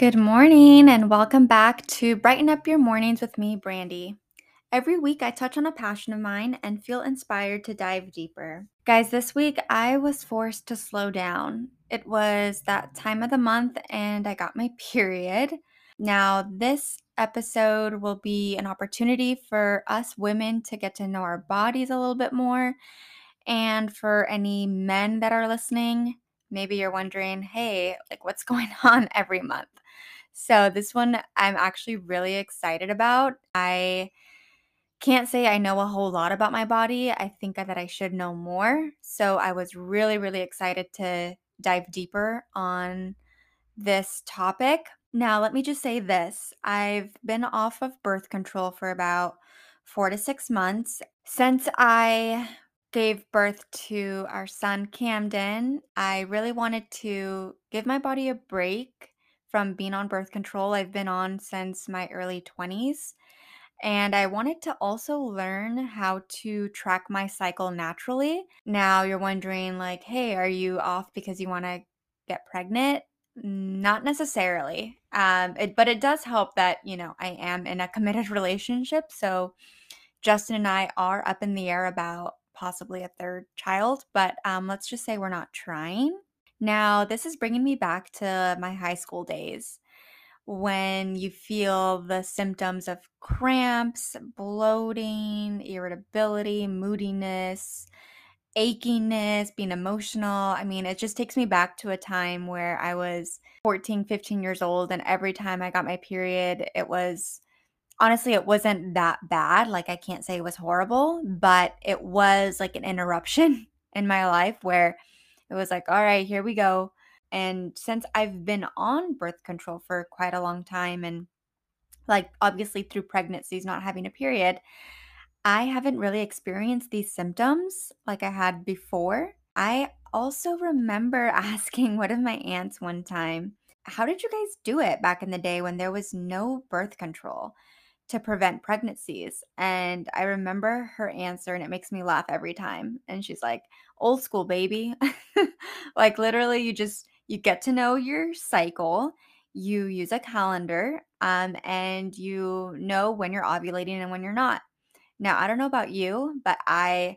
Good morning and welcome back to Brighten Up Your Mornings with me, Brandy. Every week I touch on a passion of mine and feel inspired to dive deeper. Guys, this week I was forced to slow down. It was that time of the month and I got my period. Now, this episode will be an opportunity for us women to get to know our bodies a little bit more. And for any men that are listening, maybe you're wondering, hey, like what's going on every month? So, this one I'm actually really excited about. I can't say I know a whole lot about my body. I think that I should know more. So, I was really, really excited to dive deeper on this topic. Now, let me just say this I've been off of birth control for about four to six months. Since I gave birth to our son Camden, I really wanted to give my body a break from being on birth control. I've been on since my early 20s. And I wanted to also learn how to track my cycle naturally. Now you're wondering, like, hey, are you off because you want to get pregnant? Not necessarily. Um, it, but it does help that, you know, I am in a committed relationship. So Justin and I are up in the air about possibly a third child, but um, let's just say we're not trying. Now, this is bringing me back to my high school days when you feel the symptoms of cramps, bloating, irritability, moodiness, achiness, being emotional. I mean, it just takes me back to a time where I was 14, 15 years old, and every time I got my period, it was honestly, it wasn't that bad. Like, I can't say it was horrible, but it was like an interruption in my life where it was like, all right, here we go. And since I've been on birth control for quite a long time and like obviously through pregnancies not having a period, I haven't really experienced these symptoms like I had before. I also remember asking one of my aunts one time, How did you guys do it back in the day when there was no birth control to prevent pregnancies? And I remember her answer, and it makes me laugh every time. And she's like, Old school, baby. like, literally, you just you get to know your cycle you use a calendar um, and you know when you're ovulating and when you're not now i don't know about you but i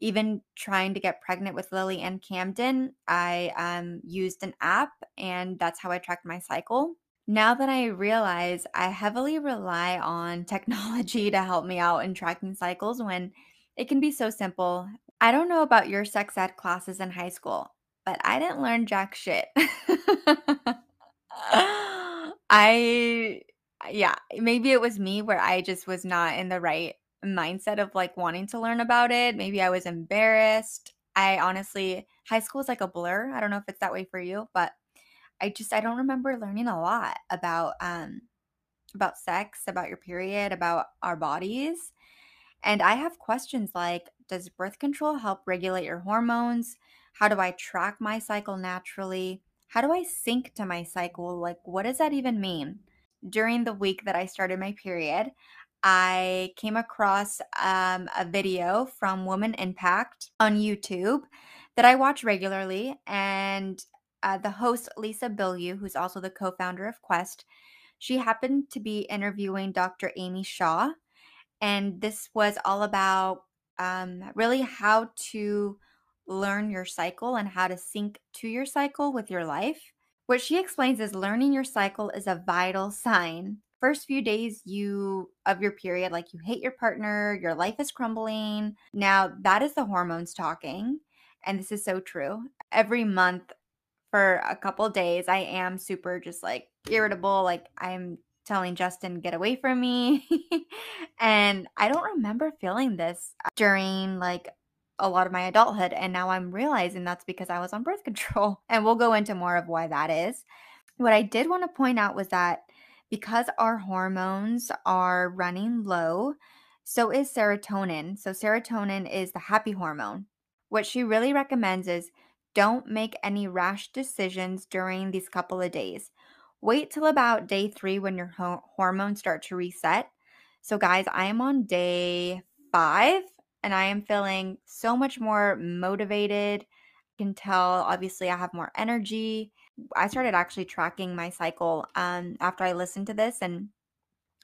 even trying to get pregnant with lily and camden i um, used an app and that's how i tracked my cycle now that i realize i heavily rely on technology to help me out in tracking cycles when it can be so simple i don't know about your sex ed classes in high school but I didn't learn jack shit. I yeah, maybe it was me where I just was not in the right mindset of like wanting to learn about it. Maybe I was embarrassed. I honestly high school is like a blur. I don't know if it's that way for you, but I just I don't remember learning a lot about um about sex, about your period, about our bodies. And I have questions like Does birth control help regulate your hormones? How do I track my cycle naturally? How do I sync to my cycle? Like, what does that even mean? During the week that I started my period, I came across um, a video from Woman Impact on YouTube that I watch regularly. And uh, the host, Lisa Bilyeu, who's also the co founder of Quest, she happened to be interviewing Dr. Amy Shah. And this was all about um, really how to learn your cycle and how to sync to your cycle with your life. What she explains is learning your cycle is a vital sign. First few days you of your period like you hate your partner, your life is crumbling. Now that is the hormones talking and this is so true. Every month for a couple days I am super just like irritable like I'm telling Justin get away from me. and I don't remember feeling this during like a lot of my adulthood. And now I'm realizing that's because I was on birth control. And we'll go into more of why that is. What I did want to point out was that because our hormones are running low, so is serotonin. So, serotonin is the happy hormone. What she really recommends is don't make any rash decisions during these couple of days. Wait till about day three when your ho- hormones start to reset. So, guys, I am on day five and I am feeling so much more motivated. I can tell, obviously, I have more energy. I started actually tracking my cycle um, after I listened to this. And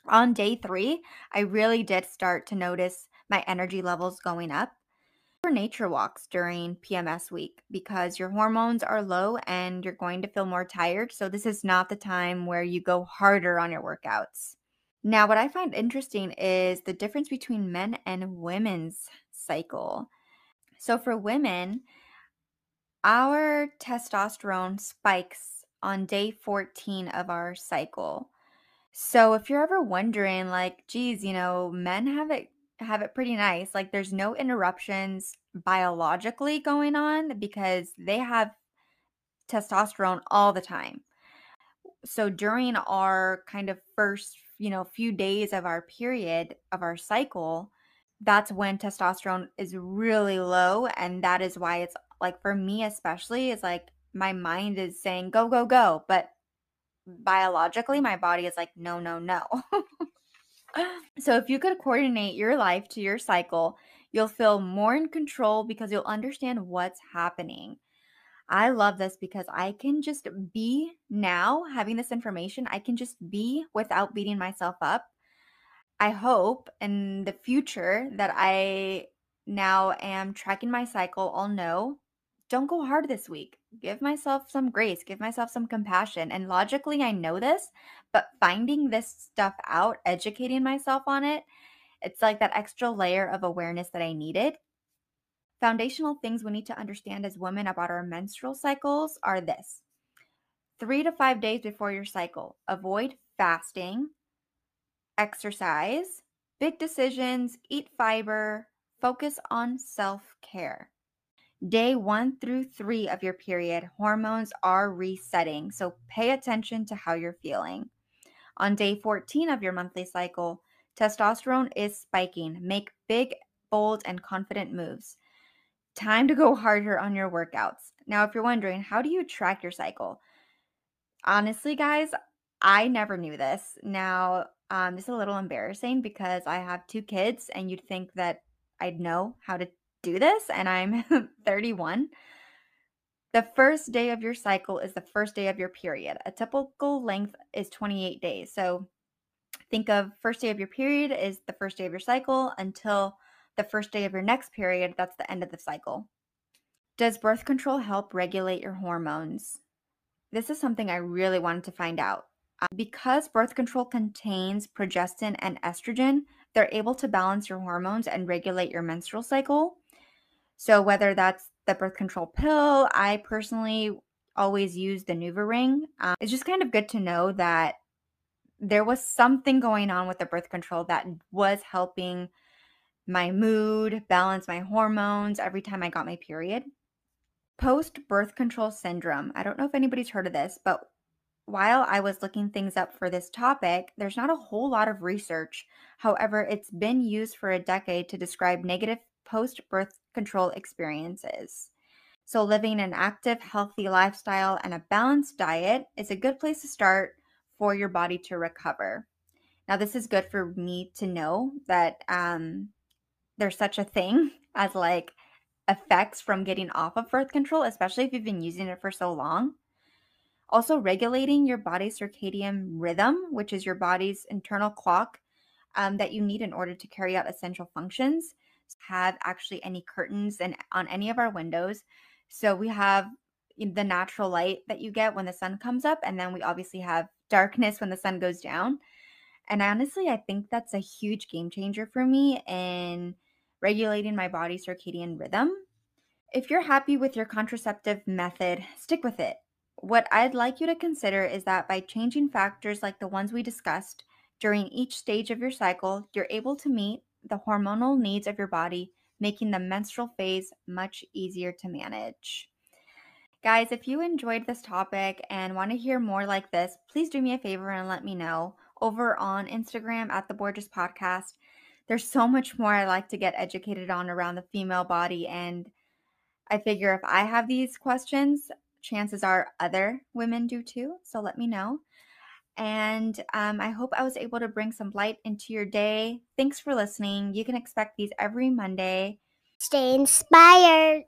on day three, I really did start to notice my energy levels going up. For nature walks during PMS week because your hormones are low and you're going to feel more tired. So, this is not the time where you go harder on your workouts. Now, what I find interesting is the difference between men and women's cycle. So, for women, our testosterone spikes on day 14 of our cycle. So if you're ever wondering like, geez, you know, men have it have it pretty nice. Like there's no interruptions biologically going on because they have testosterone all the time. So during our kind of first, you know, few days of our period of our cycle, that's when testosterone is really low and that is why it's like for me especially it's like my mind is saying go go go but biologically my body is like no no no so if you could coordinate your life to your cycle you'll feel more in control because you'll understand what's happening i love this because i can just be now having this information i can just be without beating myself up I hope in the future that I now am tracking my cycle, I'll know don't go hard this week. Give myself some grace, give myself some compassion. And logically, I know this, but finding this stuff out, educating myself on it, it's like that extra layer of awareness that I needed. Foundational things we need to understand as women about our menstrual cycles are this three to five days before your cycle, avoid fasting, exercise, big decisions, eat fiber, focus on self care. Day one through three of your period, hormones are resetting, so pay attention to how you're feeling. On day 14 of your monthly cycle, testosterone is spiking. Make big, bold, and confident moves. Time to go harder on your workouts. Now, if you're wondering, how do you track your cycle? Honestly, guys, I never knew this. Now, um, it's a little embarrassing because I have two kids, and you'd think that I'd know how to do this, and I'm 31. The first day of your cycle is the first day of your period. A typical length is 28 days. So think of first day of your period is the first day of your cycle until the first day of your next period. That's the end of the cycle. Does birth control help regulate your hormones? This is something I really wanted to find out. Uh, because birth control contains progestin and estrogen, they're able to balance your hormones and regulate your menstrual cycle. So, whether that's the birth control pill, I personally always use the NuvaRing. Um, it's just kind of good to know that there was something going on with the birth control that was helping my mood, balance my hormones every time I got my period. Post birth control syndrome. I don't know if anybody's heard of this, but while I was looking things up for this topic, there's not a whole lot of research. However, it's been used for a decade to describe negative post birth control experiences. So, living an active, healthy lifestyle and a balanced diet is a good place to start for your body to recover. Now, this is good for me to know that um, there's such a thing as like effects from getting off of birth control, especially if you've been using it for so long. Also, regulating your body's circadian rhythm, which is your body's internal clock um, that you need in order to carry out essential functions. Have actually any curtains and on any of our windows. So we have the natural light that you get when the sun comes up, and then we obviously have darkness when the sun goes down. And honestly, I think that's a huge game changer for me in regulating my body's circadian rhythm. If you're happy with your contraceptive method, stick with it. What I'd like you to consider is that by changing factors like the ones we discussed during each stage of your cycle, you're able to meet the hormonal needs of your body, making the menstrual phase much easier to manage. Guys, if you enjoyed this topic and want to hear more like this, please do me a favor and let me know over on Instagram at the Borgias Podcast. There's so much more I like to get educated on around the female body. And I figure if I have these questions, chances are other women do too. So let me know. And um, I hope I was able to bring some light into your day. Thanks for listening. You can expect these every Monday. Stay inspired.